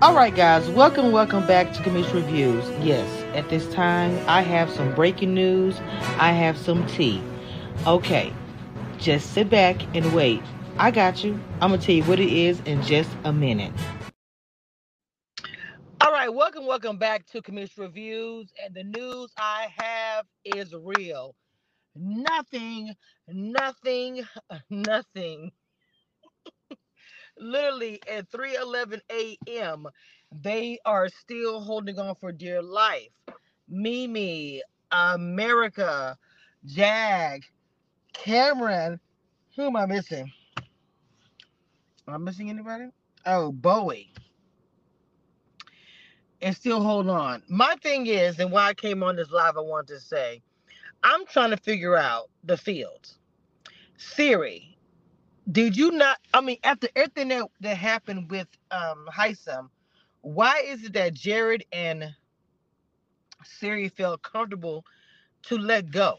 All right, guys, welcome, welcome back to Cameshia Reviews. Yes, at this time, I have some breaking news. I have some tea. Okay, just sit back and wait. I got you. I'm gonna tell you what it is in just a minute. All right, welcome, welcome back to Cameshia Reviews. And the news I have is real. Nothing, nothing, nothing literally at 3:11 a.m. They are still holding on for dear life. Mimi, America, Jag, Cameron. Who am I missing? Am I missing anybody? Oh, Bowie. And still hold on. My thing is, and why I came on this live, I want to say, I'm trying to figure out the fields. Cirie, did you not? I mean, after everything that, that happened with um Hisam, why is it that Jared and Cirie felt comfortable to let go?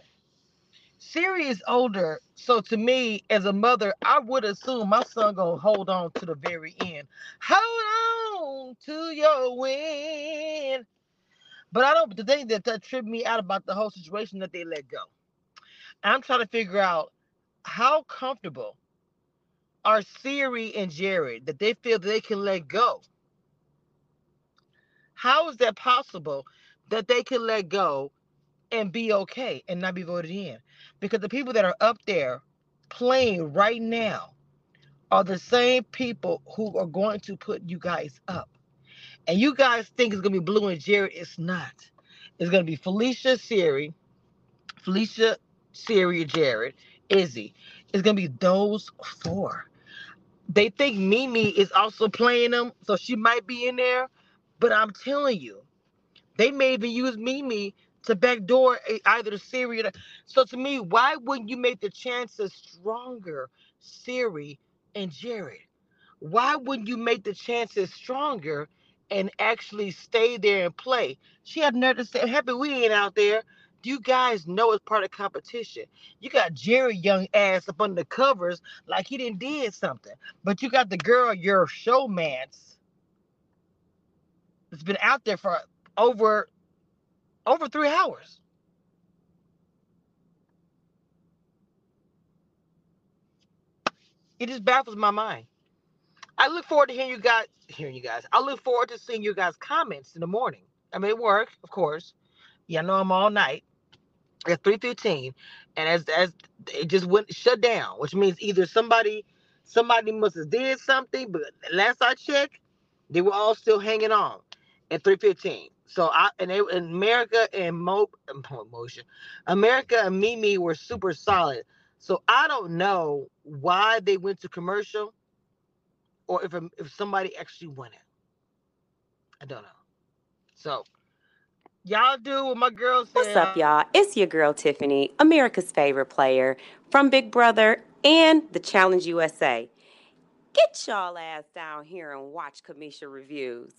Cirie is older, so to me, as a mother, I would assume my son gonna hold on to the very end. Hold on to your win. But I don't. The thing that, that tripped me out about the whole situation that they let go. I'm trying to figure out how comfortable are Cirie and Jared that they feel they can let go. How is that possible that they can let go and be okay and not be voted in? Because the people that are up there playing right now are the same people who are going to put you guys up. And you guys think it's going to be Blue and Jared. It's not. It's going to be Felicia, Cirie, Felicia, Cirie, Jared, Izzy. It's going to be those four they think Mimi is also playing them, so she might be in there. But I'm telling you, they may even use Mimi to backdoor either the Cirie. Or, so to me, why wouldn't you make the chances stronger, Cirie and Jared? Why wouldn't you make the chances stronger and actually stay there and play? She had nerve to say, "Happy we ain't out there." You guys know it's part of competition. You got Jerry Young ass up under the covers like he didn't did something. But you got the girl, your showmance, that's been out there for over over three hours. It just baffles my mind. I look forward to hearing you guys hearing you guys. I look forward to seeing you guys' comments in the morning. I mean, work, of course. Yeah, I know I'm all night at 315 and as as it just went shut down which means either somebody somebody must have did something but last i checked they were all still hanging on at 315 so i and they in america and mo motion america and mimi were super solid. So i don't know why they went to commercial or if if somebody actually won it. I don't know. So Y'all do what my girl said. What's up, y'all? It's your girl Tiffany, America's favorite player from Big Brother and the Challenge USA. Get y'all ass down here and watch Cameshia reviews.